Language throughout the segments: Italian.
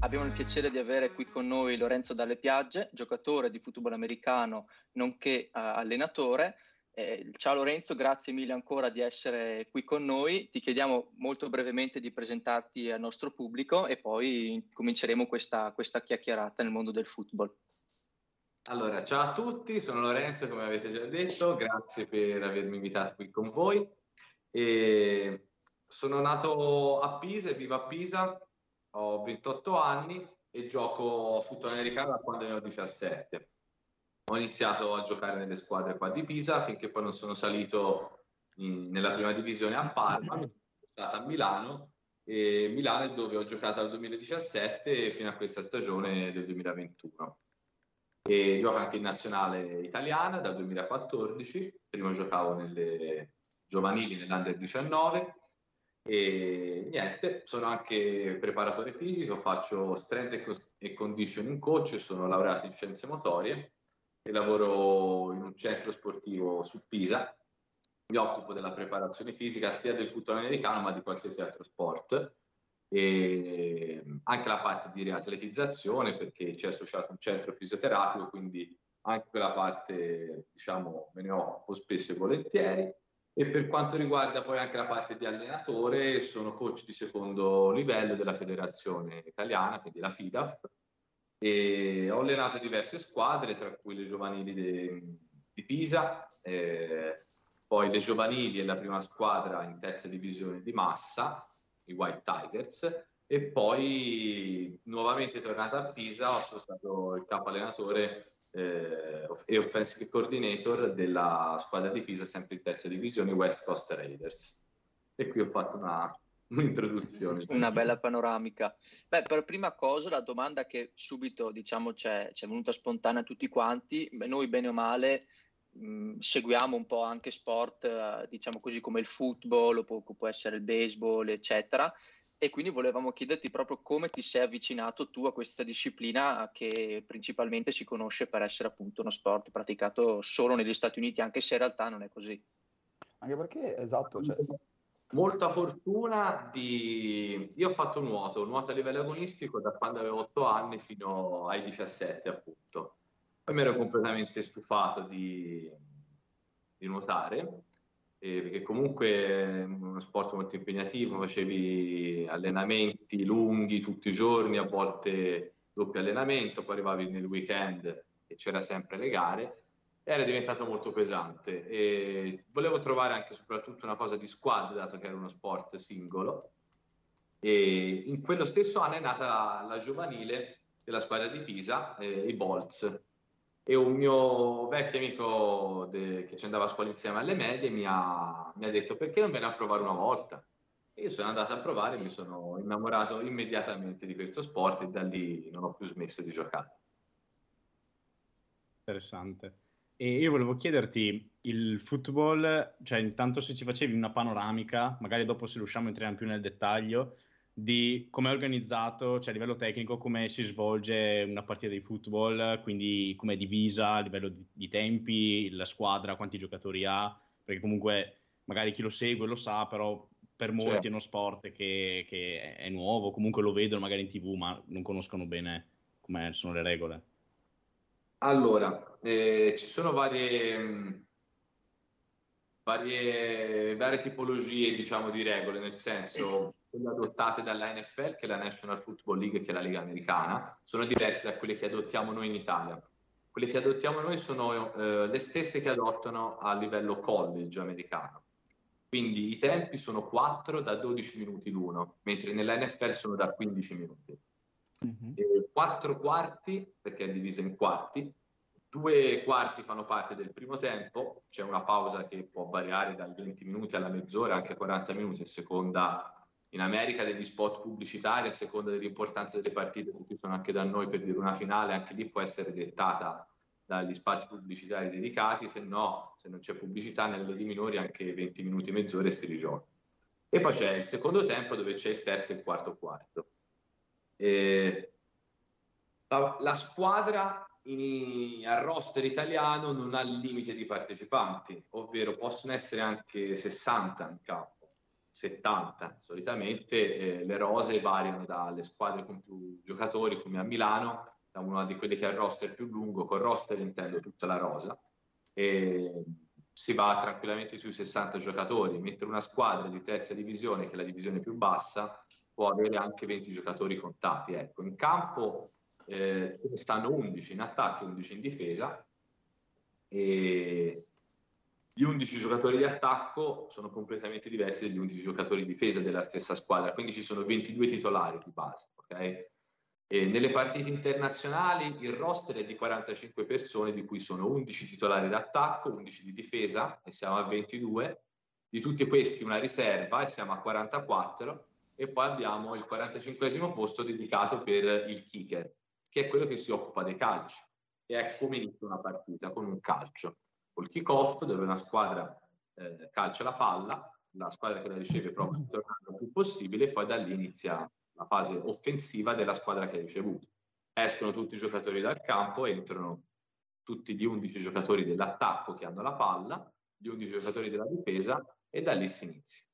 abbiamo il piacere di avere qui con noi Lorenzo Dalle Piagge, giocatore di football americano nonché uh, allenatore. Eh, ciao Lorenzo, grazie mille ancora di essere qui con noi. Ti chiediamo molto brevemente di presentarti al nostro pubblico e poi cominceremo questa, questa chiacchierata nel mondo del football. Allora, ciao a tutti, sono Lorenzo, come avete già detto, grazie per avermi invitato qui con voi. E sono nato a Pisa e vivo a Pisa, ho 28 anni e gioco football americano da quando ne ho 17. Ho iniziato a giocare nelle squadre qua di Pisa finché poi non sono salito in, nella prima divisione a Parma, sono stato a Milano e Milano è dove ho giocato dal 2017 fino a questa stagione del 2021. E gioco anche in nazionale italiana dal 2014, prima giocavo nelle giovanili nell'Under 19 e niente, sono anche preparatore fisico, faccio strength e conditioning coach, sono laureato in scienze motorie e lavoro in un centro sportivo su Pisa. Mi occupo della preparazione fisica sia del football americano ma di qualsiasi altro sport e anche la parte di riatletizzazione perché c'è associato un centro fisioterapico, quindi anche quella parte diciamo me ne occupo spesso e volentieri e per quanto riguarda poi anche la parte di allenatore, sono coach di secondo livello della federazione italiana, quindi la FIDAF, e ho allenato diverse squadre, tra cui le giovanili de, di Pisa, eh, poi le giovanili e la prima squadra in terza divisione di Massa, i White Tigers, e poi nuovamente tornato a Pisa, sono stato il capo allenatore eh, e offensive coordinator della squadra di Pisa, sempre in terza divisione, West Coast Raiders. E qui ho fatto una, un'introduzione. Una bella panoramica. Beh, per prima cosa, la domanda che subito diciamo c'è, c'è venuta spontanea a tutti quanti, noi bene o male mh, seguiamo un po' anche sport, eh, diciamo così come il football, o può essere il baseball, eccetera e quindi volevamo chiederti proprio come ti sei avvicinato tu a questa disciplina che principalmente si conosce per essere appunto uno sport praticato solo negli Stati Uniti, anche se in realtà non è così. Anche perché, esatto, cioè... Molta fortuna di... Io ho fatto nuoto, nuoto a livello agonistico da quando avevo 8 anni fino ai 17 appunto. Poi mi ero completamente stufato di, di nuotare eh, perché comunque è uno sport molto impegnativo, facevi allenamenti lunghi tutti i giorni, a volte doppio allenamento, poi arrivavi nel weekend e c'era sempre le gare, era diventato molto pesante e volevo trovare anche soprattutto una cosa di squadra, dato che era uno sport singolo. E in quello stesso anno è nata la giovanile della squadra di Pisa, eh, i Bolts, e un mio vecchio amico de, che ci andava a scuola insieme alle medie mi ha, mi ha detto perché non viene a provare una volta? E io sono andato a provare e mi sono innamorato immediatamente di questo sport e da lì non ho più smesso di giocare. Interessante. E io volevo chiederti, il football, cioè intanto se ci facevi una panoramica, magari dopo se riusciamo entriamo più nel dettaglio, di come è organizzato, cioè a livello tecnico, come si svolge una partita di football, quindi come è divisa a livello di, di, tempi, la squadra, quanti giocatori ha, perché comunque magari chi lo segue lo sa, però per molti certo. è uno sport che, che, è nuovo, comunque lo vedono magari in tv, ma non conoscono bene come sono le regole. Allora, eh, ci sono varie, varie, varie tipologie diciamo, di regole, nel senso quelle adottate dalla NFL, che è la National Football League, che è la Liga Americana, sono diverse da quelle che adottiamo noi in Italia. Quelle che adottiamo noi sono eh, le stesse che adottano a livello college americano. Quindi i tempi sono 4 da 12 minuti l'uno, mentre nella NFL sono da 15 minuti. Mm-hmm. E 4 quarti, perché è divisa in quarti, due quarti fanno parte del primo tempo, c'è una pausa che può variare dai 20 minuti alla mezz'ora, anche 40 minuti, a seconda in America degli spot pubblicitari a seconda dell'importanza delle partite che sono anche da noi per dire una finale, anche lì può essere dettata dagli spazi pubblicitari dedicati, se no, se non c'è pubblicità nelle di minori anche 20 minuti, mezz'ora e si rigioca. E poi c'è il secondo tempo dove c'è il terzo e il quarto quarto. E la, la squadra in, al roster italiano non ha limite di partecipanti, ovvero possono essere anche 60 in campo 70 solitamente, eh, le rose variano dalle squadre con più giocatori come a Milano, da una di quelle che ha il roster più lungo, con roster intendo tutta la rosa, e si va tranquillamente sui 60 giocatori, mentre una squadra di terza divisione, che è la divisione più bassa, può avere anche 20 giocatori contati. Ecco, in campo eh, stanno 11 in attacco e 11 in difesa e gli 11 giocatori di attacco sono completamente diversi dagli 11 giocatori di difesa della stessa squadra, quindi ci sono 22 titolari di base. Okay? nelle partite internazionali il roster è di 45 persone, di cui sono 11 titolari d'attacco, 11 di difesa e siamo a 22. Di tutti questi una riserva e siamo a 44 e poi abbiamo il 45 posto dedicato per il kicker, che è quello che si occupa dei calci. E è come inizia una partita, con un calcio col kick-off dove una squadra eh, calcia la palla, la squadra che la riceve proprio tornando il più possibile e poi da lì inizia la fase offensiva della squadra che ha ricevuto. Escono tutti i giocatori dal campo, entrano tutti gli 11 giocatori dell'attacco che hanno la palla, gli 11 giocatori della difesa e da lì si inizia.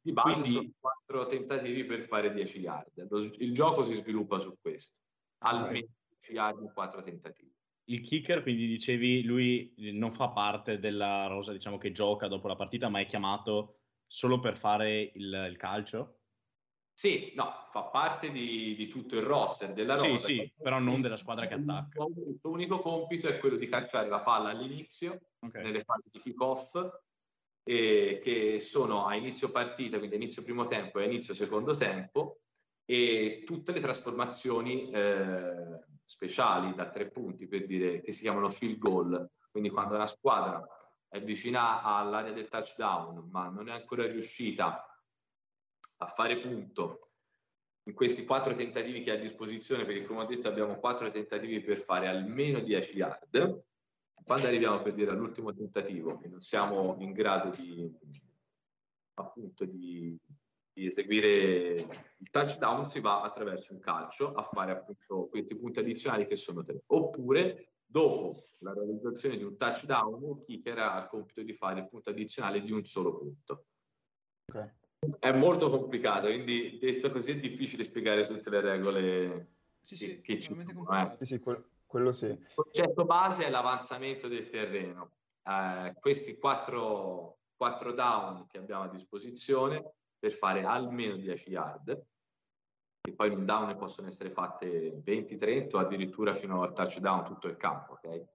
Di base Quindi... sono quattro tentativi per fare 10 yard. il gioco si sviluppa su questo, almeno 10 yard in quattro tentativi il kicker, quindi dicevi, lui non fa parte della rosa, diciamo che gioca dopo la partita, ma è chiamato solo per fare il, il calcio? Sì, no, fa parte di, di, tutto il roster della rosa. Sì, sì, però non della squadra che attacca. Il suo unico compito è quello di calciare la palla all'inizio, okay. nelle fasi di kick-off, e che sono a inizio partita, quindi a inizio primo tempo e a inizio secondo tempo, e tutte le trasformazioni eh, speciali da tre punti per dire che si chiamano field goal, quindi quando una squadra è vicina all'area del touchdown ma non è ancora riuscita a fare punto in questi quattro tentativi che ha a disposizione, perché come ho detto abbiamo quattro tentativi per fare almeno 10 yard, quando arriviamo per dire all'ultimo tentativo e non siamo in grado di appunto di di eseguire il touchdown si va attraverso un calcio a fare appunto questi punti addizionali che sono tre. Oppure dopo la realizzazione di un touchdown il kicker ha il compito di fare il punto addizionale di un solo punto. Okay. È molto complicato, quindi detto così è difficile spiegare tutte le regole sì, sì, che, ci sono. Eh. Sì, sì, quello, quello sì. Il concetto base è l'avanzamento del terreno. Eh, questi quattro, quattro down che abbiamo a disposizione per fare almeno 10 yard, e poi in un down ne possono essere fatte 20, 30 o addirittura fino al touchdown tutto il campo. Okay?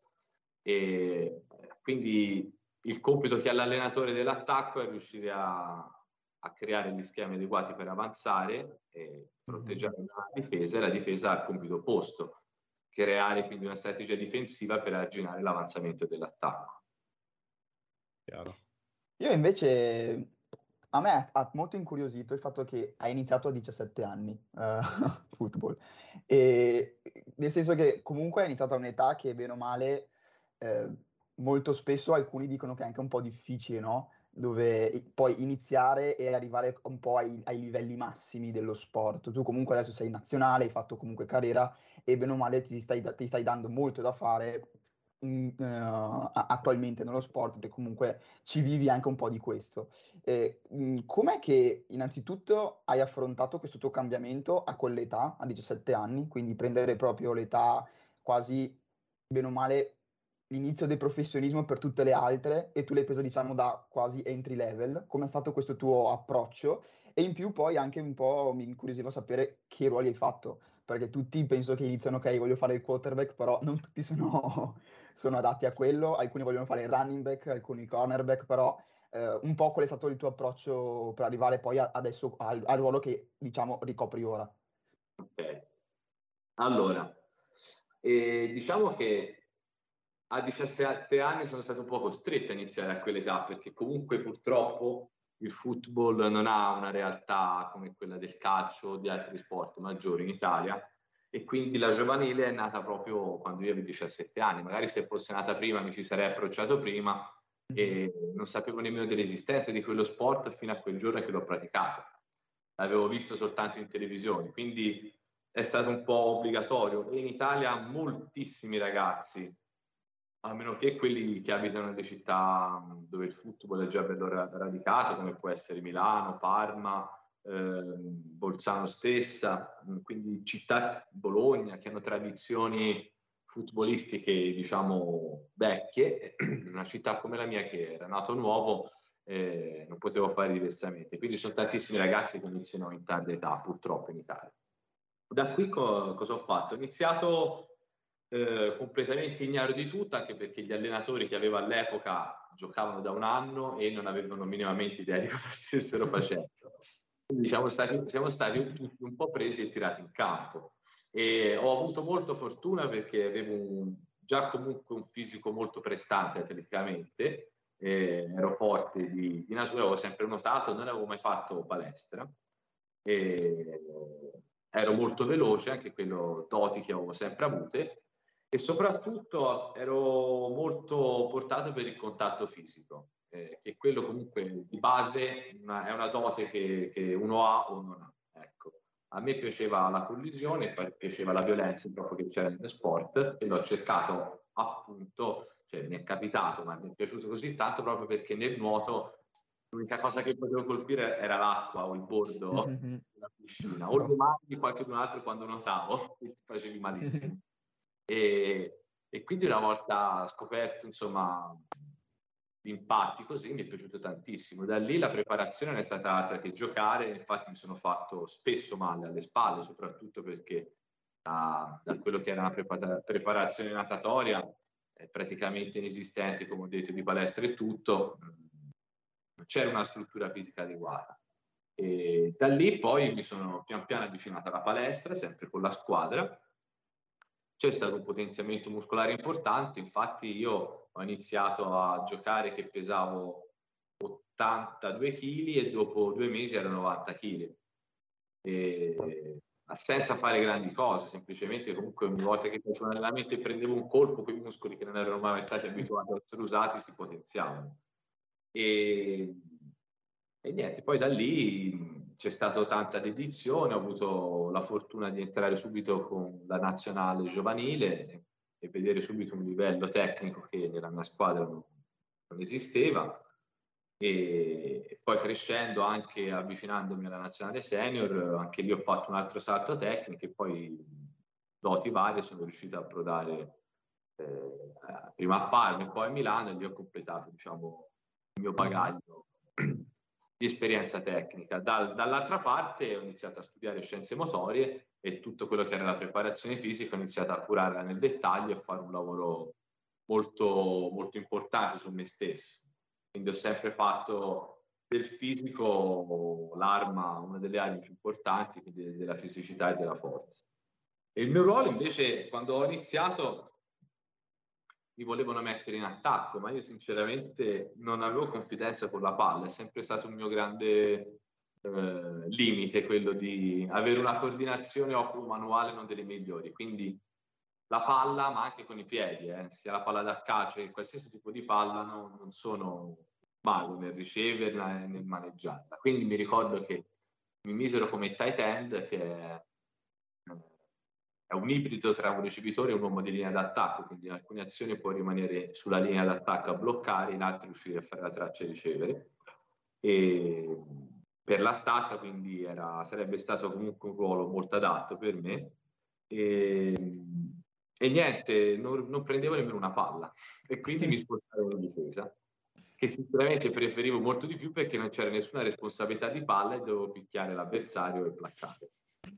E quindi il compito che ha l'allenatore dell'attacco è riuscire a, a creare gli schemi adeguati per avanzare e fronteggiare mm-hmm. la difesa e la difesa ha il compito opposto, creare quindi una strategia difensiva per arginare l'avanzamento dell'attacco. Chiaro. Io invece a me ha molto incuriosito il fatto che hai iniziato a 17 anni uh, football, e, nel senso che comunque hai iniziato a un'età che bene o male eh, molto spesso alcuni dicono che è anche un po' difficile, no? Dove poi iniziare e arrivare un po' ai, ai livelli massimi dello sport. Tu comunque adesso sei nazionale, hai fatto comunque carriera e bene o male ti stai, ti stai dando molto da fare uh, attualmente nello sport, perché comunque ci vivi anche un po' di questo. Eh, com'è che innanzitutto hai affrontato questo tuo cambiamento a quell'età, a 17 anni, quindi prendere proprio l'età quasi, bene o male, l'inizio del professionismo per tutte le altre e tu l'hai preso diciamo da quasi entry level, come è stato questo tuo approccio? E in più poi anche un po' mi incuriosiva sapere che ruoli hai fatto, perché tutti penso che iniziano, ok, voglio fare il quarterback, però non tutti sono sono adatti a quello, alcuni vogliono fare il running back, alcuni cornerback, però eh, un po' qual è stato il tuo approccio per arrivare poi a, adesso al, al, ruolo che diciamo ricopri ora? Ok, allora, eh, diciamo che a 17 anni sono stato un po' costretto a iniziare a quell'età perché comunque purtroppo il football non ha una realtà come quella del calcio o di altri sport maggiori in Italia e quindi la giovanile è nata proprio quando io avevo 17 anni. Magari se fosse nata prima mi ci sarei approcciato prima e mm-hmm. non sapevo nemmeno dell'esistenza di quello sport fino a quel giorno che l'ho praticato. L'avevo visto soltanto in televisione, quindi è stato un po' obbligatorio e in Italia moltissimi ragazzi a meno che quelli che abitano nelle città dove il football è già bello radicato, come può essere Milano, Parma, eh, Bolzano stessa, quindi città Bologna che hanno tradizioni futbolistiche, diciamo, vecchie, una città come la mia che era nato nuovo, eh, non potevo fare diversamente. Quindi sono tantissimi ragazzi che iniziano in tarda età, purtroppo in Italia. Da qui co- cosa ho fatto? Ho iniziato eh, completamente ignaro di tutto, anche perché gli allenatori che avevo all'epoca giocavano da un anno e non avevano minimamente idea di cosa stessero facendo. Quindi siamo stati, siamo stati un, un po' presi e tirati in campo. E ho avuto molta fortuna perché avevo un, già comunque un fisico molto prestante atleticamente, eh, ero forte di, di, natura, avevo sempre notato, non avevo mai fatto palestra, e, ero molto veloce, anche quello doti che avevo sempre avute, e soprattutto ero molto portato per il contatto fisico, eh, che quello comunque di base una, è una dote che, che, uno ha o non ha. Ecco. A me piaceva la collisione, piaceva la violenza proprio che c'era nel sport e l'ho cercato appunto, cioè mi è capitato, ma mi è piaciuto così tanto proprio perché nel nuoto l'unica cosa che potevo colpire era l'acqua o il bordo mm-hmm. della piscina, o le mani di qualcun altro quando nuotavo, e ti facevi malissimo. E, e quindi una volta scoperto, insomma, impatti così mi è piaciuto tantissimo. Da lì la preparazione non è stata altra che giocare, infatti mi sono fatto spesso male alle spalle, soprattutto perché da, da quello che era una prepara- preparazione natatoria è praticamente inesistente, come ho detto, di palestra e tutto, non c'era una struttura fisica adeguata. E da lì poi mi sono pian piano avvicinato alla palestra, sempre con la squadra, c'è stato un potenziamento muscolare importante, infatti io ho iniziato a giocare che pesavo 82 kg e dopo due mesi ero 90 kg. E, senza fare grandi cose, semplicemente comunque ogni volta che facevo prendevo un colpo, quei muscoli che non erano mai stati abituati a essere usati si potenziavano. E, e niente, poi da lì c'è stata tanta dedizione, ho avuto la fortuna di entrare subito con la nazionale giovanile e vedere subito un livello tecnico che nella mia squadra non, non esisteva. E poi crescendo anche avvicinandomi alla nazionale senior anche lì ho fatto un altro salto tecnico e poi doti varie sono riuscito a approdare eh, prima a Parma e poi a Milano e lì ho completato diciamo il mio bagaglio di esperienza tecnica. Dal, dall'altra parte ho iniziato a studiare scienze motorie e tutto quello che era la preparazione fisica ho iniziato a curarla nel dettaglio e fare un lavoro molto, molto importante su me stesso. Quindi ho sempre fatto del fisico l'arma, una delle armi più importanti, quindi della fisicità e della forza. E il mio ruolo invece, quando ho iniziato, mi volevano mettere in attacco, ma io sinceramente non avevo confidenza con la palla, è sempre stato un mio grande eh, limite quello di avere una coordinazione occhio manuale non delle migliori, quindi la palla ma anche con i piedi, eh, sia la palla da calcio che qualsiasi tipo di palla no, non sono mago nel riceverla e nel maneggiarla, quindi mi ricordo che mi misero come tight end che è è un ibrido tra un ricevitore e un uomo di linea d'attacco, quindi in alcune azioni può rimanere sulla linea d'attacco a bloccare, in altre riuscire a fare la traccia e ricevere. E per la stazza quindi era, sarebbe stato comunque un ruolo molto adatto per me. E, e niente, non, non, prendevo nemmeno una palla e quindi mi spostavo in difesa, che sinceramente preferivo molto di più perché non c'era nessuna responsabilità di palla e dovevo picchiare l'avversario e placcare.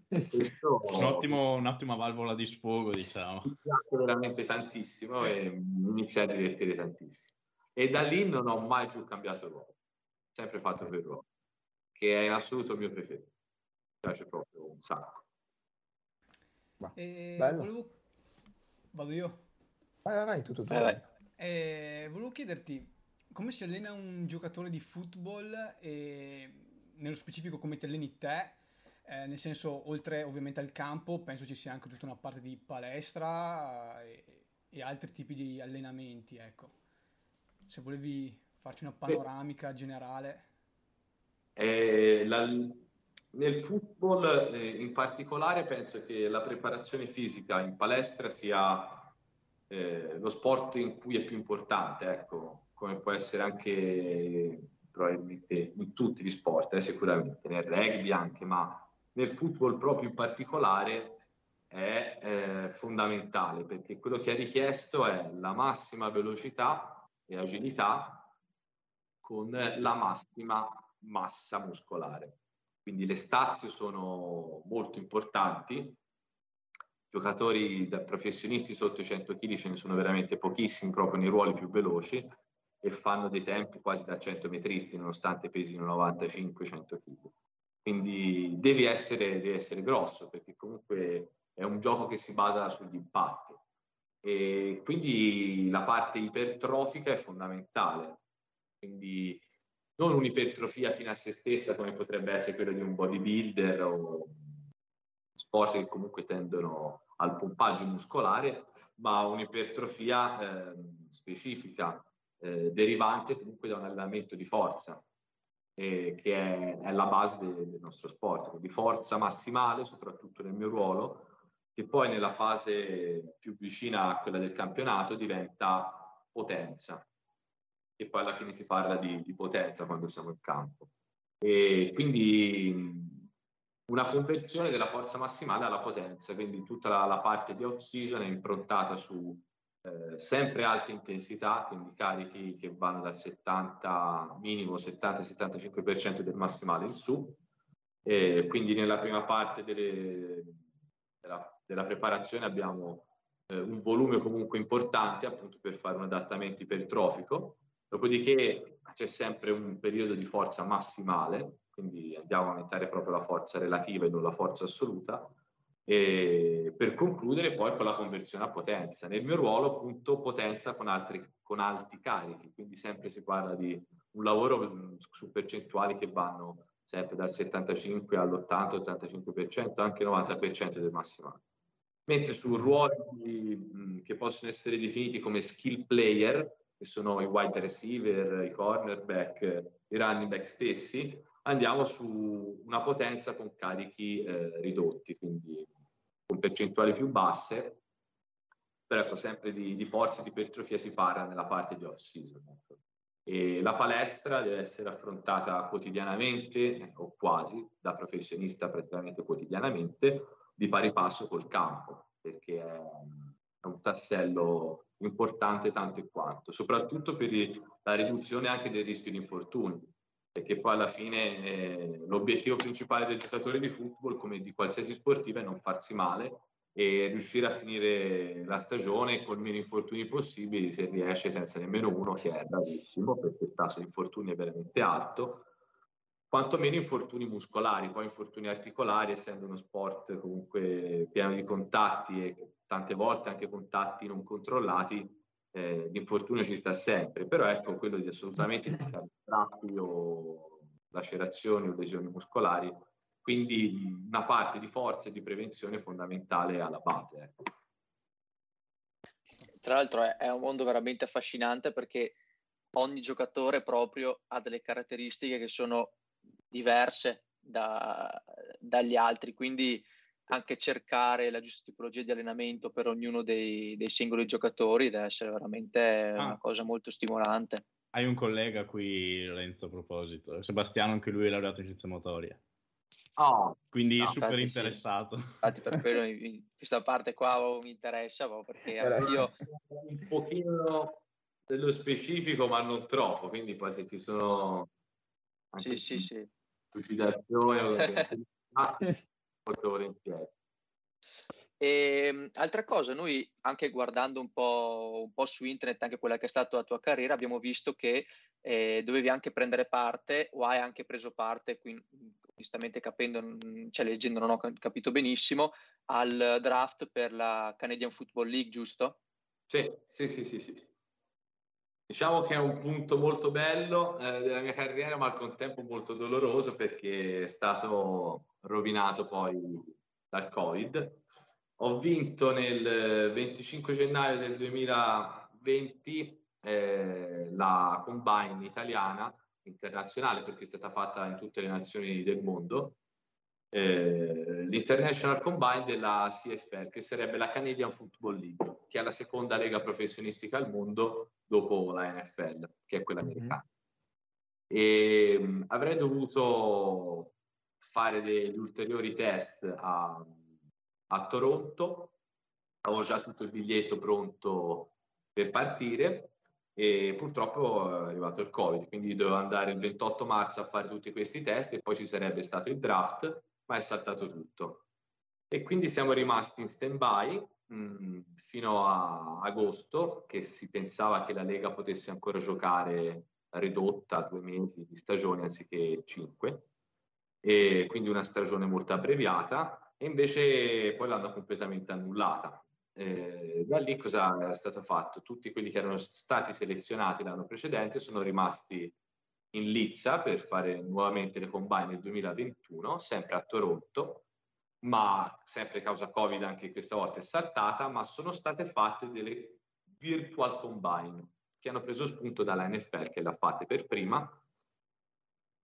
Questo... Un ottimo, un'ottima valvola di sfogo, diciamo. Mi piace veramente tantissimo e mi inizia a divertire tantissimo. E da lì non ho mai più cambiato ruolo, sempre fatto quel ruolo, che è in assoluto il mio preferito. Mi piace proprio un sacco. E volevo... Vado io? Vai, vai, vai, tutto, tutto. Vai, vai. E volevo chiederti come si allena un giocatore di football e nello specifico come ti alleni te eh, nel senso, oltre ovviamente al campo, penso ci sia anche tutta una parte di palestra eh, e, e altri tipi di allenamenti, ecco. Se volevi farci una panoramica generale. Eh, la, nel football eh, in particolare penso che la preparazione fisica in palestra sia eh, lo sport in cui è più importante, ecco, come può essere anche probabilmente in tutti gli sport, eh, sicuramente, nel rugby anche, ma nel football proprio in particolare è eh, fondamentale perché quello che è richiesto è la massima velocità e agilità con la massima massa muscolare. Quindi le stazio sono molto importanti. Giocatori da professionisti sotto i 100 kg ce ne sono veramente pochissimi proprio nei ruoli più veloci e fanno dei tempi quasi da 100 metristi nonostante pesino 95-100 kg. Quindi devi essere, devi essere grosso perché comunque è un gioco che si basa sugli impatti. E quindi la parte ipertrofica è fondamentale. Quindi non un'ipertrofia fino a se stessa come potrebbe essere quella di un bodybuilder o sport che comunque tendono al pompaggio muscolare, ma un'ipertrofia eh, specifica eh, derivante comunque da un allenamento di forza, eh, che è, è, la base de, del nostro sport, di forza massimale, soprattutto nel mio ruolo, che poi nella fase più vicina a quella del campionato diventa potenza, e poi alla fine si parla di, di potenza quando siamo in campo. E quindi una conversione della forza massimale alla potenza, quindi tutta la, la parte di off-season è improntata su eh, sempre alta intensità, quindi carichi che vanno dal 70, minimo 70-75% del massimale in su. E quindi nella prima parte delle, della, della, preparazione abbiamo eh, un volume comunque importante appunto per fare un adattamento ipertrofico. Dopodiché c'è sempre un periodo di forza massimale, quindi andiamo a aumentare proprio la forza relativa e non la forza assoluta, e per concludere poi con la conversione a potenza. Nel mio ruolo appunto potenza con, altri, con alti carichi, quindi sempre si parla di un lavoro su percentuali che vanno sempre dal 75 all'80-85%, anche 90% del massimale. Mentre su ruoli mh, che possono essere definiti come skill player, che sono i wide receiver, i cornerback, i running back stessi, andiamo su una potenza con carichi eh, ridotti, quindi con percentuali più basse, però ecco, sempre di, di forza e di ipertrofia si parla nella parte di off-season. Ecco. E la palestra deve essere affrontata quotidianamente, o quasi, da professionista praticamente quotidianamente, di pari passo col campo, perché è, un tassello importante tanto e quanto, soprattutto per la riduzione anche del rischio di infortuni perché poi alla fine eh, l'obiettivo principale del giocatore di football, come di qualsiasi sportivo, è non farsi male e riuscire a finire la stagione con meno infortuni possibili, se riesce senza nemmeno uno, che è bravissimo, perché il tasso di infortuni è veramente alto, quantomeno infortuni muscolari, poi infortuni articolari, essendo uno sport comunque pieno di contatti e tante volte anche contatti non controllati, eh, l'infortunio ci sta sempre, però ecco quello di assolutamente strappi o lacerazioni o lesioni muscolari, quindi una parte di forza e di prevenzione fondamentale alla base. Ecco. Tra l'altro è, è un mondo veramente affascinante perché ogni giocatore proprio ha delle caratteristiche che sono diverse da, dagli altri, quindi anche cercare la giusta tipologia di allenamento per ognuno dei, dei singoli giocatori deve essere veramente ah. una cosa molto stimolante. Hai un collega qui, Lorenzo, a proposito. Sebastiano, anche lui è laureato in scienze motorie. Oh, quindi no, super interessato. Sì. Infatti per quello mi, questa parte qua mi interessa perché io un pochino dello specifico ma non troppo, quindi poi se ci sono anche sì, sì, sì. lucidazioni molto volentieri. E, ehm, altra cosa, noi anche guardando un po', un po', su internet, anche quella che è stata la tua carriera, abbiamo visto che eh, dovevi anche prendere parte o hai anche preso parte, quindi onestamente capendo, cioè leggendo non ho capito benissimo, al draft per la Canadian Football League, giusto? Sì, sì, sì, sì. sì. Diciamo che è un punto molto bello eh, della mia carriera, ma al contempo molto doloroso perché è stato rovinato poi dal Covid. Ho vinto nel 25 gennaio del 2020 eh, la Combine italiana internazionale perché è stata fatta in tutte le nazioni del mondo eh, l'International Combine della CFL, che sarebbe la Canadian Football League, che è la seconda lega professionistica al mondo dopo la NFL, che è quella mhm. americana. E mh, avrei dovuto fare degli ulteriori test a, a Toronto, avevo già tutto il biglietto pronto per partire e purtroppo è arrivato il Covid, quindi dovevo andare il 28 marzo a fare tutti questi test e poi ci sarebbe stato il draft ma è saltato tutto. E quindi siamo rimasti in stand-by mh, mm, fino a agosto, che si pensava che la Lega potesse ancora giocare ridotta a due mesi di stagione anziché cinque, e quindi una stagione molto abbreviata, e invece poi l'hanno completamente annullata. Eh, da lì cosa è stato fatto? Tutti quelli che erano stati selezionati l'anno precedente sono rimasti in Lizza per fare nuovamente le combine nel 2021, sempre a Toronto, ma sempre causa Covid anche questa volta è saltata, ma sono state fatte delle virtual combine che hanno preso spunto dalla NFL che le ha fatte per prima,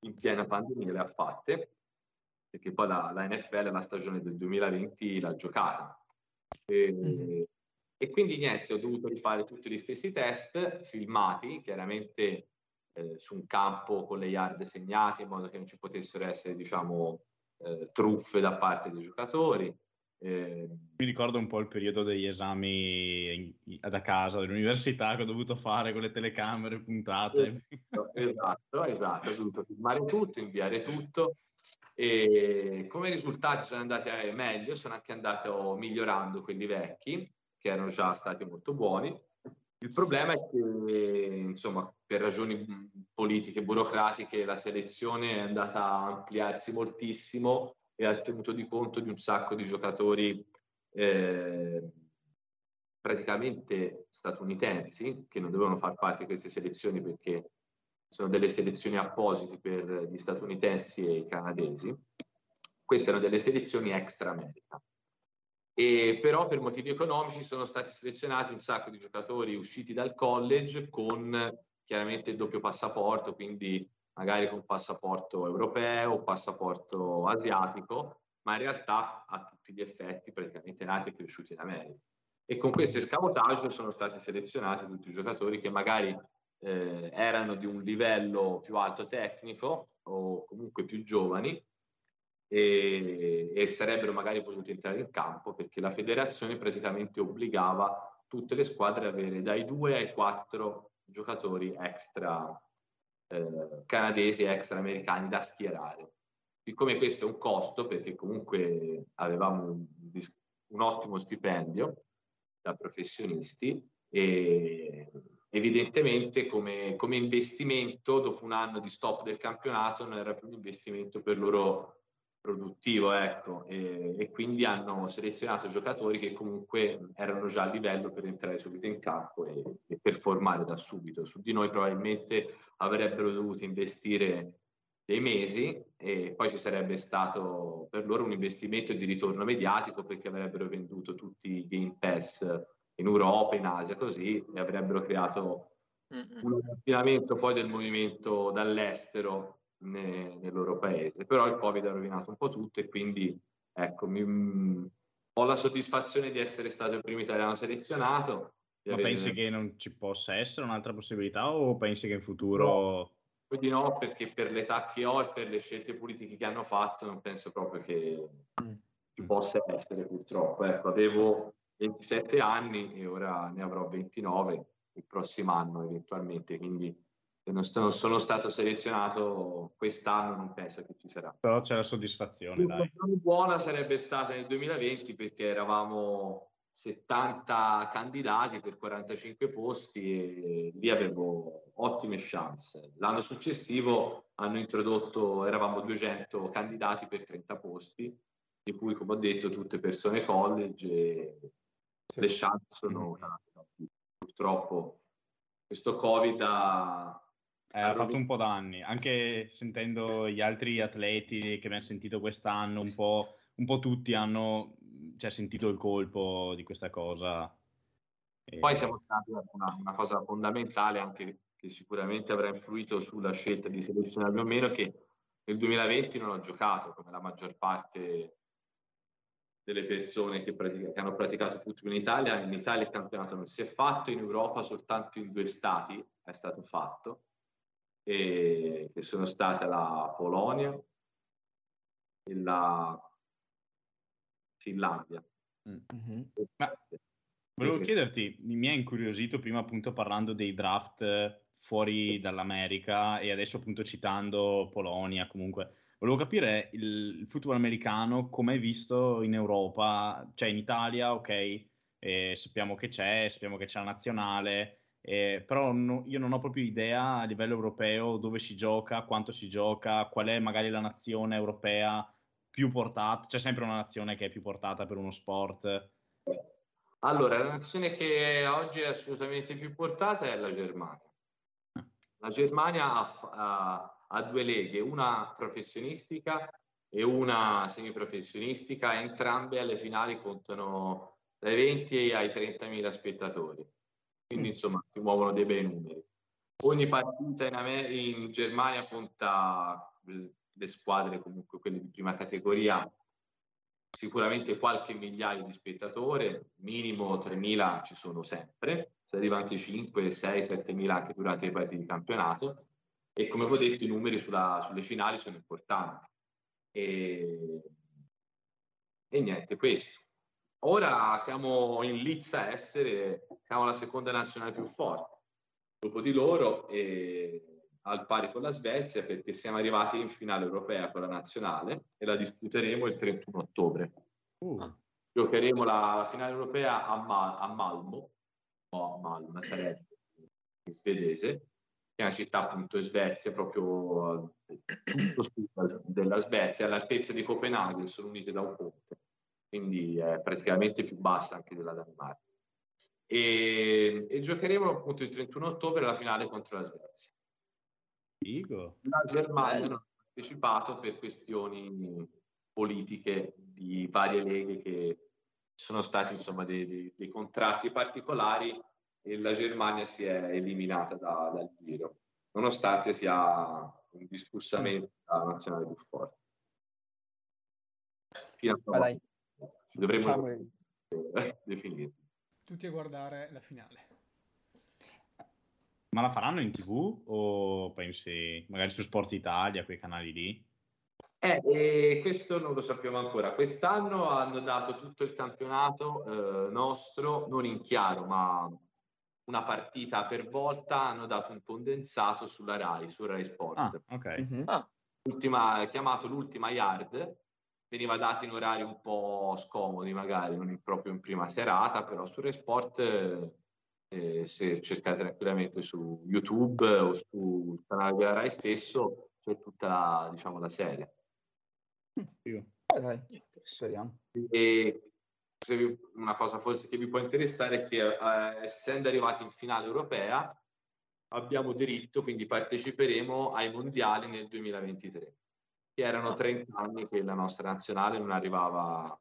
in piena pandemia le ha fatte, perché poi la, la NFL la stagione del 2020 l'ha giocata. E, mm. e quindi niente, ho dovuto rifare tutti gli stessi test filmati, chiaramente eh, su un campo con le yard segnate in modo che non ci potessero essere, diciamo, eh, truffe da parte dei giocatori. Eh, Mi ricordo un po' il periodo degli esami in, da casa dell'università che ho dovuto fare con le telecamere puntate. Esatto, esatto, ho dovuto filmare tutto, inviare tutto. E come risultati sono andati meglio, sono anche andato migliorando quelli vecchi che erano già stati molto buoni. Il problema è che, insomma, per ragioni politiche, burocratiche, la selezione è andata a ampliarsi moltissimo e ha tenuto di conto di un sacco di giocatori eh, praticamente statunitensi che non dovevano far parte di queste selezioni perché sono delle selezioni apposite per gli statunitensi e i canadesi. Queste erano delle selezioni extra America. E però per motivi economici sono stati selezionati un sacco di giocatori usciti dal college con chiaramente il doppio passaporto, quindi magari con passaporto europeo, passaporto asiatico, ma in realtà a tutti gli effetti praticamente nati e cresciuti in America. E con questo escamotaggio sono stati selezionati tutti i giocatori che magari eh, erano di un livello più alto tecnico o comunque più giovani e, e, sarebbero magari potuti entrare in campo perché la federazione praticamente obbligava tutte le squadre ad avere dai due ai quattro giocatori extra eh, canadesi e extra americani da schierare. Siccome questo è un costo, perché comunque avevamo un, un ottimo stipendio da professionisti e evidentemente come, come, investimento dopo un anno di stop del campionato non era più un investimento per loro produttivo, ecco, e, e, quindi hanno selezionato giocatori che comunque erano già a livello per entrare subito in campo e, e performare da subito. Su di noi probabilmente avrebbero dovuto investire dei mesi e poi ci sarebbe stato per loro un investimento di ritorno mediatico perché avrebbero venduto tutti i Game Pass in Europa, in Asia, così e avrebbero creato un affinamento poi del movimento dall'estero ne, nel loro paese. Però il Covid ha rovinato un po' tutto e quindi ecco, mi, mh, ho la soddisfazione di essere stato il primo italiano selezionato. Ma avere... pensi che non ci possa essere un'altra possibilità o pensi che in futuro... No. Quindi no, perché per l'età che ho e per le scelte politiche che hanno fatto non penso proprio che mm. ci possa essere purtroppo. Ecco, avevo 27 anni e ora ne avrò 29 il prossimo anno eventualmente, quindi non sono, stato selezionato quest'anno, non penso che ci sarà. Però c'è la soddisfazione. Dai. buona sarebbe stata nel 2020 perché eravamo 70 candidati per 45 posti e lì avevo ottime chance. L'anno successivo hanno introdotto, eravamo 200 candidati per 30 posti, di cui, come ho detto, tutte persone college e sì. le chance sono mm. purtroppo questo Covid ha, eh, ha fatto un po' danni, anche sentendo gli altri atleti che abbiamo sentito quest'anno, un po', un po tutti hanno cioè, sentito il colpo di questa cosa. E... Poi siamo stati una, una, cosa fondamentale anche che sicuramente avrà influito sulla scelta di selezionarlo o meno, che Nel 2020 non ho giocato come la maggior parte delle persone che, pratica, che hanno praticato football in Italia. In Italia il campionato non si è fatto, in Europa soltanto in due stati è stato fatto, e che sono state la Polonia e la Finlandia. Mm-hmm. Ma volevo chiederti, mi ha incuriosito prima appunto parlando dei draft fuori dall'America e adesso appunto citando Polonia comunque. Volevo capire il, il football americano come è visto in Europa, cioè in Italia, ok, eh, sappiamo che c'è, sappiamo che c'è la nazionale, eh, però no, io non ho proprio idea a livello europeo dove si gioca, quanto si gioca, qual è magari la nazione europea più portata, c'è sempre una nazione che è più portata per uno sport. Allora, la nazione che oggi è assolutamente più portata è la Germania. La Germania ha, ha, ha due leghe, una professionistica e una semiprofessionistica, entrambe alle finali contano dai 20 ai 30 mila spettatori, quindi mm. insomma si muovono dei bei numeri. Ogni partita in, Amer- in Germania conta le squadre comunque quelle di prima categoria. Sicuramente qualche migliaio di spettatori, minimo 3.000 ci sono sempre, si arriva anche 5, 6, 7.000 anche durante le partite di campionato e come ho detto i numeri sulla, sulle finali sono importanti. E, e niente, questo. Ora siamo in lizza a essere, siamo la seconda nazionale più forte dopo di loro e al pari con la Svezia perché siamo arrivati in finale europea con la nazionale e la disputeremo il 31 ottobre. Uh. Giocheremo la finale europea a, Ma- a Malmo, o a Malmo, sarebbe in svedese, che è una città appunto in Svezia, proprio tutto sud della Svezia, all'altezza di Copenaghen, sono unite da un ponte, quindi è praticamente più bassa anche della Danimarca. E, e giocheremo appunto il 31 ottobre la finale contro la Svezia. Figo. La Germania non ha partecipato per questioni politiche di varie leghe che sono stati insomma dei, dei, dei contrasti particolari la Germania si è eliminata da, dal giro, nonostante sia indiscussamente la nazionale più forte. Fino a dovremmo definire. Tutti a guardare la finale. Ma la faranno in tv o pensi magari su Sport Italia, quei canali lì? Eh, eh, questo non lo sappiamo ancora. Quest'anno hanno dato tutto il campionato eh, nostro, non in chiaro, ma una partita per volta, hanno dato un condensato sulla RAI, su Rai Sport. Ah, ok. Mm-hmm. Ah. Ultima, chiamato l'ultima yard, veniva dato in orari un po' scomodi magari, non proprio in prima serata, però su Rai Sport eh, se cercate tranquillamente su YouTube o sul canale della Rai stesso c'è tutta la, diciamo, la serie. Eh, dai, speriamo. E vi, una cosa forse che vi può interessare è che eh, essendo arrivati in finale europea abbiamo diritto, quindi parteciperemo ai mondiali nel 2023, che erano 30 anni che la nostra nazionale non arrivava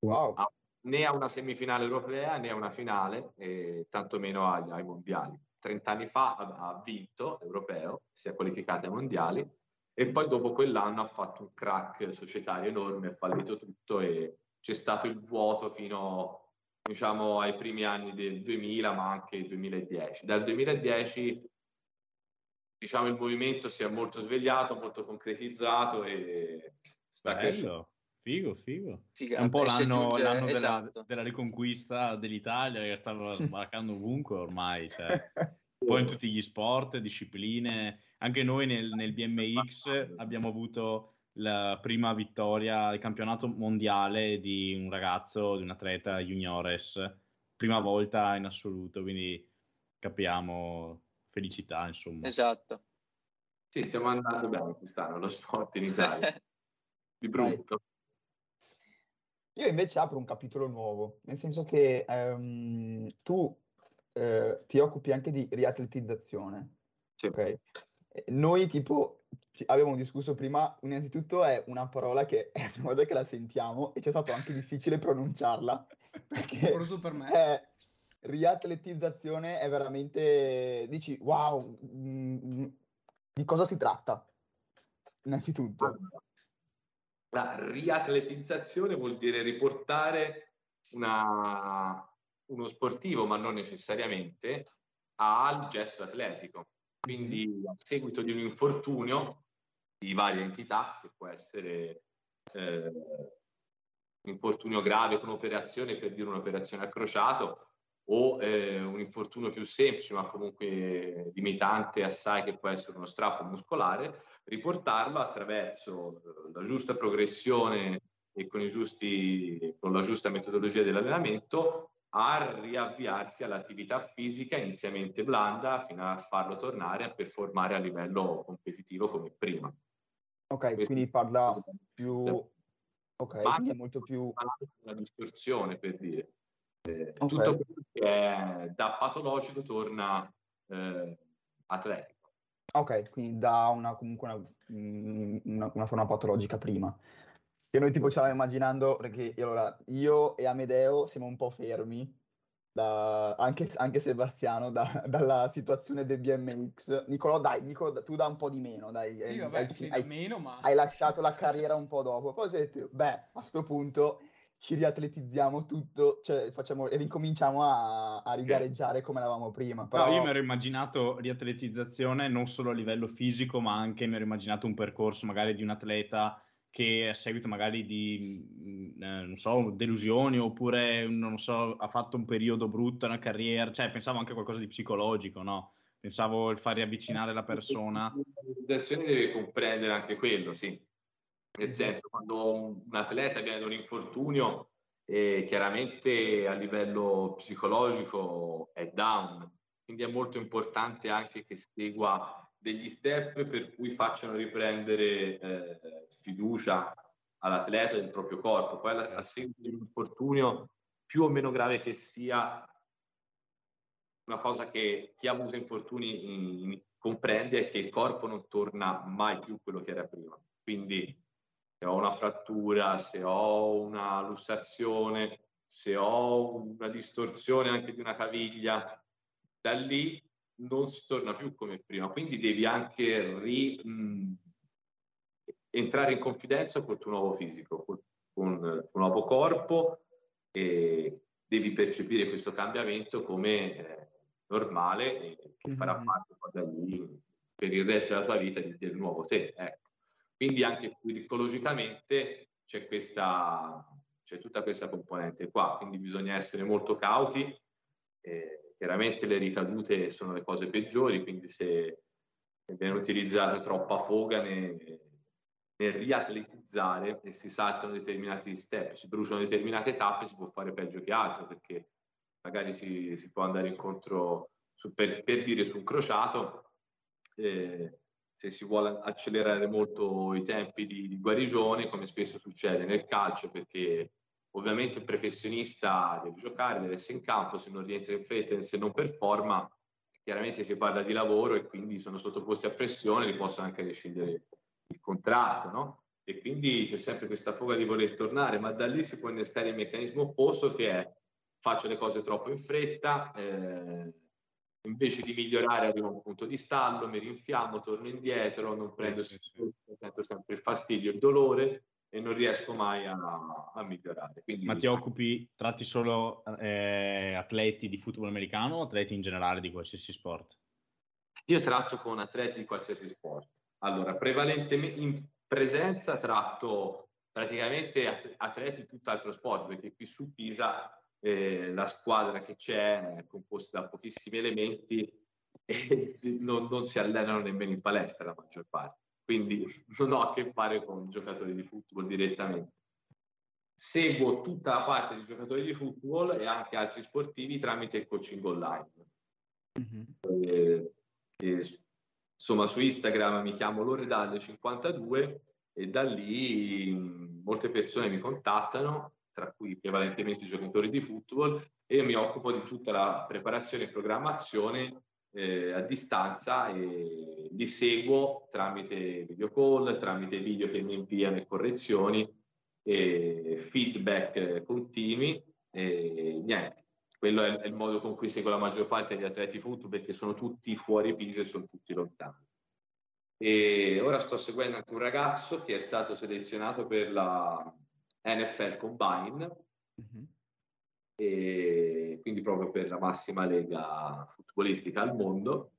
wow. a né a una semifinale europea né a una finale, e tantomeno ai, ai mondiali. 30 anni fa ha, ha vinto l'europeo, si è qualificato ai mondiali e poi dopo quell'anno ha fatto un crack societario enorme, ha fallito tutto e c'è stato il vuoto fino diciamo ai primi anni del 2000 ma anche il 2010. Dal 2010 diciamo il movimento si è molto svegliato, molto concretizzato e sta Bello. crescendo. Figo, figo. Figata. È un po' l'anno, giunge, l'anno esatto. della, della, riconquista dell'Italia che stava sbarcando ovunque ormai. Cioè. Poi in tutti gli sport, discipline. Anche noi nel, nel BMX abbiamo avuto la prima vittoria del campionato mondiale di un ragazzo, di un atleta juniores. Prima volta in assoluto, quindi capiamo felicità, insomma. Esatto. Sì, stiamo andando bene quest'anno lo sport in Italia. di brutto. Io invece apro un capitolo nuovo, nel senso che um, tu eh, ti occupi anche di riatletizzazione. Sì. Okay? Noi tipo abbiamo discusso prima, innanzitutto è una parola che è una volta che la sentiamo e ci è stato anche difficile pronunciarla. Perché Soprattutto per me. È, riatletizzazione è veramente, dici, wow, mh, mm, mm, di cosa si tratta? innanzitutto? La riatletizzazione vuol dire riportare una, uno sportivo, ma non necessariamente, al gesto atletico. Quindi a seguito di un infortunio di varie entità, che può essere eh, un infortunio grave con operazione, per dire un'operazione a crociato, o eh, un infortunio più semplice, ma comunque limitante assai, che può essere uno strappo muscolare, riportarlo attraverso la giusta progressione e con, giusti, con la giusta metodologia dell'allenamento a riavviarsi all'attività fisica inizialmente blanda fino a farlo tornare a performare a livello competitivo come prima. Ok, Questo quindi parla più... Ok, quindi è molto più... Una distorsione per dire. Eh, okay. Tutto quello che è da patologico torna eh, atletico. Ok, quindi da una, comunque una, mm, una, una forma patologica prima. Che noi tipo ci stavamo immaginando, perché allora, io e Amedeo siamo un po' fermi, da, anche, anche, Sebastiano, da, dalla situazione del BMX. Nicolò, dai, Nico, tu da un po' di meno, dai. Sì, vabbè, hai, sì, hai, meno, ma... Hai lasciato la carriera un po' dopo. Cosa hai detto? Beh, a questo punto ci riatletizziamo tutto, cioè facciamo, e ricominciamo a, a rigareggiare come eravamo prima. Però... No, io mi ero immaginato riatletizzazione non solo a livello fisico, ma anche mi ero immaginato un percorso magari di un atleta che a seguito magari di, eh, non so, delusioni oppure, non so, ha fatto un periodo brutto nella carriera, cioè pensavo anche a qualcosa di psicologico, no? Pensavo il far riavvicinare la persona. L'organizzazione deve comprendere anche quello, sì. Nel senso, quando un atleta viene da un infortunio, eh, chiaramente a livello psicologico è down, quindi è molto importante anche che segua degli step per cui facciano riprendere eh, fiducia all'atleta del proprio corpo. Poi a, seguito di un infortunio, più o meno grave che sia, una cosa che chi ha avuto infortuni in, in, comprende è che il corpo non torna mai più quello che era prima. Quindi se ho una frattura, se ho una lussazione, se ho una distorsione anche di una caviglia, da lì non si torna più come prima. Quindi devi anche ri, mh, entrare in confidenza col tuo nuovo fisico, con, con il tuo nuovo corpo e devi percepire questo cambiamento come eh, normale e che farà parte poi per il resto della tua vita del nuovo te. Ecco. Quindi anche psicologicamente c'è, questa, c'è tutta questa componente qua, quindi bisogna essere molto cauti. Eh, chiaramente le ricadute sono le cose peggiori, quindi se viene utilizzata troppa foga nel, nel riatletizzare e si saltano determinati step, si bruciano determinate tappe, si può fare peggio che altro, perché magari si, si può andare incontro, su, per, per, dire, su un crociato, eh, se si vuole accelerare molto i tempi di, di, guarigione, come spesso succede nel calcio, perché ovviamente il professionista deve giocare, deve essere in campo, se non rientra in fretta e se non performa, chiaramente si parla di lavoro e quindi sono sottoposti a pressione, li possono anche rescindere il contratto, no? E quindi c'è sempre questa fuga di voler tornare, ma da lì si può innescare il meccanismo opposto che è faccio le cose troppo in fretta, eh, invece di migliorare arrivo a un punto di stallo, mi rinfiammo, torno indietro, non prendo sento sempre il fastidio, il dolore e non riesco mai a, a migliorare. Quindi, Ma ti occupi, tratti solo eh, atleti di football americano o atleti in generale di qualsiasi sport? Io tratto con atleti di qualsiasi sport. Allora, prevalentemente in presenza tratto praticamente atleti di tutt'altro sport, perché qui su Pisa eh, la squadra che c'è è composta da pochissimi elementi e non, non, si allenano nemmeno in palestra la maggior parte. Quindi non ho a che fare con giocatori di football direttamente. Seguo tutta la parte di giocatori di football e anche altri sportivi tramite il coaching online. Mm-hmm. E, e, insomma, su Instagram mi chiamo Loredale52 e da lì molte persone mi contattano tra cui prevalentemente i giocatori di football, e io mi occupo di tutta la preparazione e programmazione eh, a distanza e li seguo tramite video call, tramite video che mi inviano e correzioni, e feedback continui e niente. Quello è, il modo con cui seguo la maggior parte degli atleti football perché sono tutti fuori Pisa e sono tutti lontani. E ora sto seguendo anche un ragazzo che è stato selezionato per la NFL Combine, mm-hmm. E quindi proprio per la massima lega futbolistica al mondo,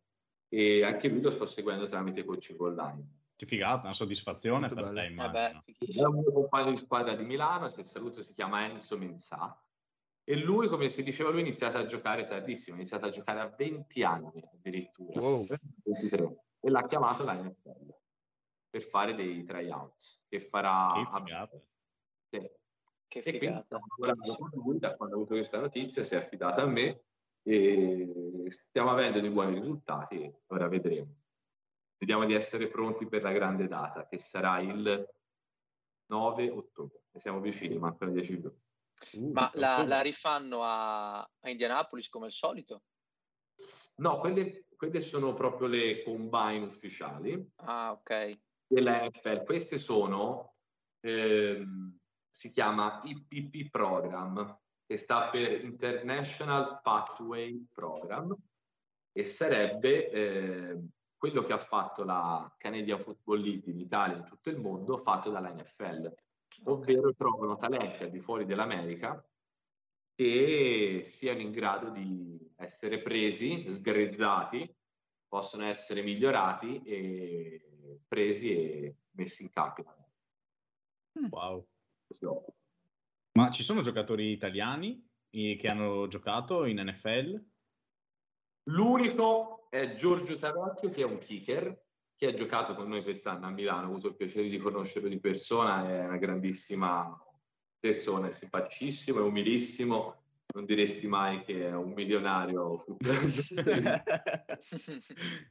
e anche lui lo sto seguendo tramite coaching online. Che figata, una soddisfazione Molto per bello. te, eh immagino. Eh un mio compagno di squadra di Milano, che saluto, si chiama Enzo Mensà, e lui, come si diceva lui, ha iniziato a giocare tardissimo, ha iniziato a giocare a 20 anni addirittura, wow. 23, e l'ha chiamato la NFL per fare dei tryouts che farà che figata. Sì. Che figata. con lui, da quando ha avuto questa notizia si è affidato a me e stiamo avendo dei buoni risultati ora vedremo. Vediamo di essere pronti per la grande data che sarà il 9 ottobre. E siamo vicini, mancano 10 giorni. Uh, Ma la, la, rifanno a, a, Indianapolis come al solito? No, quelle, quelle, sono proprio le combine ufficiali. Ah, ok. Della NFL. Queste sono, ehm, si chiama IPP Program, che sta per International Pathway Program, e sarebbe eh, quello che ha fatto la Canadian Football League in Italia e in tutto il mondo, fatto dalla NFL ovvero trovano talenti al di fuori dell'America che siano in grado di essere presi, sgrezzati, possono essere migliorati e presi e messi in campo. Mm. Wow. Ma ci sono giocatori italiani che hanno giocato in NFL? L'unico è Giorgio Tarocchio che è un kicker chi ha giocato con noi quest'anno a Milano, ho avuto il piacere di conoscerlo di persona, è una grandissima persona, è simpaticissimo, è umilissimo, non diresti mai che è un milionario.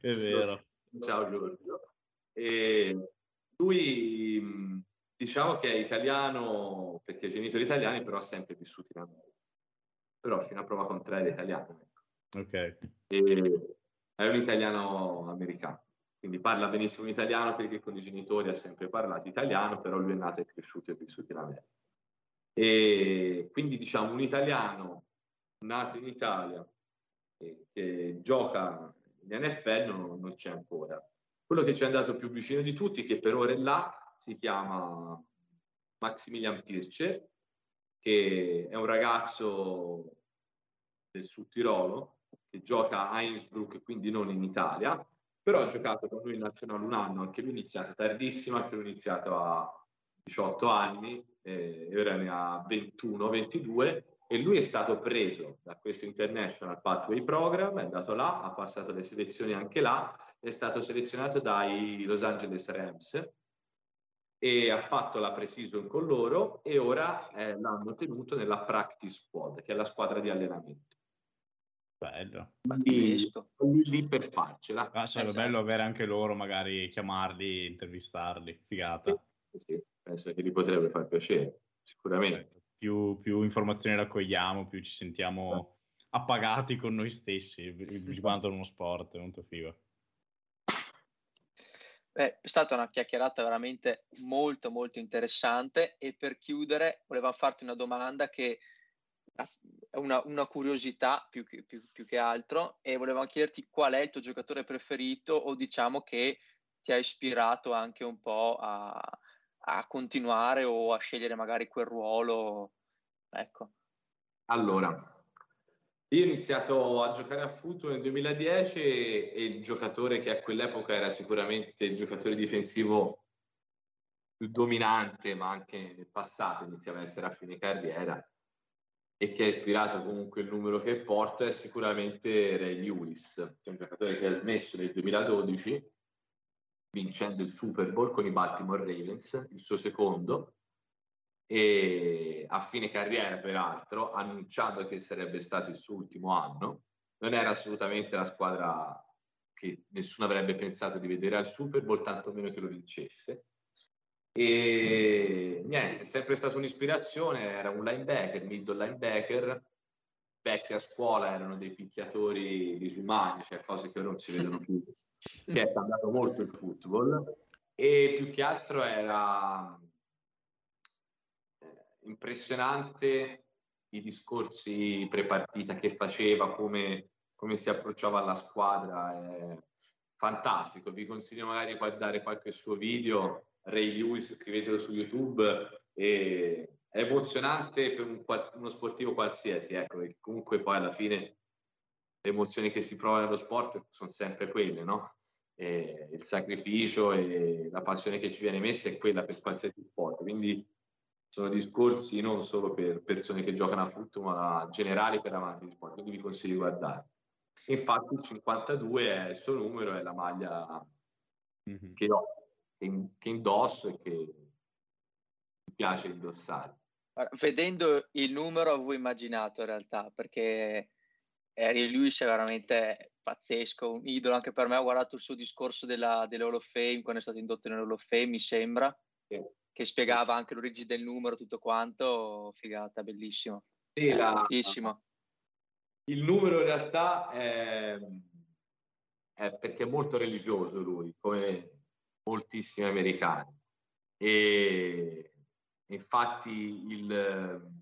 è vero. Ciao Giorgio. E lui diciamo che è italiano perché ha genitori italiani, però ha sempre vissuto in America. Però fino a prova contraria è italiano. Ecco. Ok. E è un italiano americano quindi parla benissimo italiano perché con i genitori ha sempre parlato italiano, però lui è nato e cresciuto e vissuto in America. E quindi diciamo un italiano nato in Italia e che gioca in NFL non, non c'è ancora. Quello che ci è andato più vicino di tutti, che per ora è là, si chiama Maximilian Pirce, che è un ragazzo del Sud Tirolo, che gioca a Innsbruck, quindi non in Italia, però ha giocato con lui in nazionale un anno, anche lui è iniziato tardissimo, anche lui è iniziato a 18 anni, e ora ne ha 21-22 e lui è stato preso da questo International Pathway Program, è andato là, ha passato le selezioni anche là, è stato selezionato dai Los Angeles Rams e ha fatto la pre-season con loro e ora eh, l'hanno tenuto nella practice squad, che è la squadra di allenamento. Bello. Pazzesco. Lì, lì per farcela. Ah, sarebbe esatto. bello avere anche loro, magari chiamarli, intervistarli. Figata. Sì, penso che gli potrebbe far piacere, sicuramente. Più, più, informazioni raccogliamo, più ci sentiamo appagati con noi stessi, quanto è uno sport, è molto figo. Beh, è stata una chiacchierata veramente molto molto interessante e per chiudere volevo farti una domanda che è una, una curiosità più che, più, più che, altro e volevo chiederti qual è il tuo giocatore preferito o diciamo che ti ha ispirato anche un po' a, a continuare o a scegliere magari quel ruolo. Ecco. Allora, io ho iniziato a giocare a football nel 2010 e, il giocatore che a quell'epoca era sicuramente il giocatore difensivo più dominante, ma anche nel passato iniziava a essere a fine carriera, e che ha ispirato comunque il numero che porta è sicuramente Ray Lewis, che è un giocatore che ha smesso nel 2012 vincendo il Super Bowl con i Baltimore Ravens, il suo secondo, e a fine carriera peraltro, annunciando che sarebbe stato il suo ultimo anno. Non era assolutamente la squadra che nessuno avrebbe pensato di vedere al Super Bowl, tantomeno che lo vincesse. E niente, è sempre stata un'ispirazione, era un linebacker, middle linebacker, vecchi a scuola erano dei picchiatori disumani, cioè cose che ora non si vedono più, che è cambiato molto il football e più che altro era impressionante i discorsi pre-partita che faceva, come, come si approcciava alla squadra. Eh, fantastico, vi consiglio magari di guardare qualche suo video, Ray Lewis, scrivetelo su YouTube, e è emozionante per un, uno sportivo qualsiasi, ecco, perché comunque poi alla fine le emozioni che si provano nello sport sono sempre quelle, no? E il sacrificio e la passione che ci viene messa è quella per qualsiasi sport, quindi sono discorsi non solo per persone che giocano a football, ma generali per amanti di sport, quindi vi consiglio di guardare. Infatti il 52 è il suo numero, è la maglia mm-hmm. che ho, che, che indosso e che mi piace indossare. Vedendo il numero avevo immaginato in realtà, perché Harry Lewis è veramente pazzesco, un idolo anche per me. Ho guardato il suo discorso della, dell'Hall of Fame, quando è stato indotto nell'Hall of Fame, mi sembra, sì. Che spiegava anche l'origine del numero, tutto quanto. Figata, bellissimo. Sì, la, il numero in realtà è, è, perché è molto religioso lui, come moltissimi americani. E infatti il,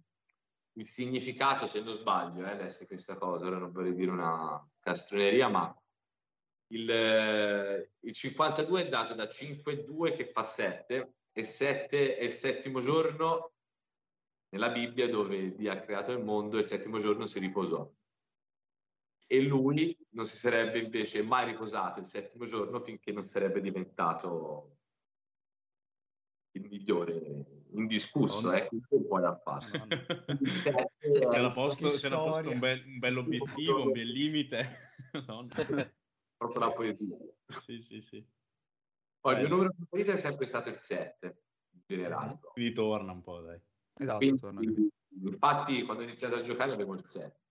il significato, se non sbaglio, eh, adesso questa cosa, ora non vorrei dire una castroneria, ma il, il 52 è dato da 5-2 che fa 7 e 7 è il settimo giorno nella Bibbia dove Dio ha creato il mondo e il settimo giorno si riposò e lui non si sarebbe invece mai riposato il settimo giorno finché non sarebbe diventato il migliore indiscusso, ecco il poi ha fatto. Se l'ha posto, se l'ha posto un, bel, un bel obiettivo, un bel limite. Proprio la poesia. Sì, sì, sì. Poi il mio numero preferito è sempre stato il 7, in generale. Quindi torna un po', dai. Esatto, Quindi, infatti quando ho iniziato a giocare avevo il 7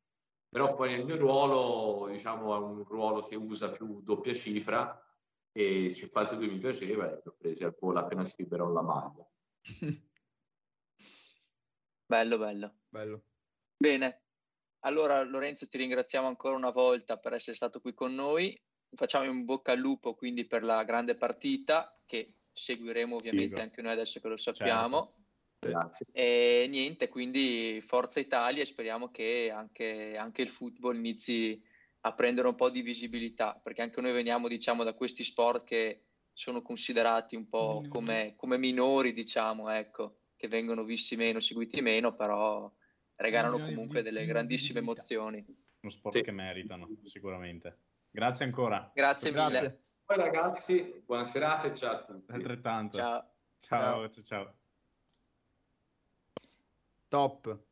però poi nel mio ruolo, diciamo, è un ruolo che usa più doppia cifra e 52 mi piaceva e l'ho preso al volo appena si liberò la maglia. bello, bello. Bello. Bene, allora Lorenzo ti ringraziamo ancora una volta per essere stato qui con noi, facciamo in bocca al lupo quindi per la grande partita che seguiremo ovviamente Figo. anche noi adesso che lo sappiamo. Certo. Grazie. E niente, quindi Forza Italia e speriamo che anche, anche, il football inizi a prendere un po' di visibilità, perché anche noi veniamo diciamo da questi sport che sono considerati un po' minori. Come, come, minori, diciamo, ecco, che vengono visti meno, seguiti meno, però regalano comunque delle grandissime emozioni. Uno sport sì. che meritano, sicuramente. Grazie ancora. Grazie, Grazie. mille. Poi ragazzi, buona serata e ciao a tutti. Altrettanto. Ciao. Ciao, ciao. ciao. Top.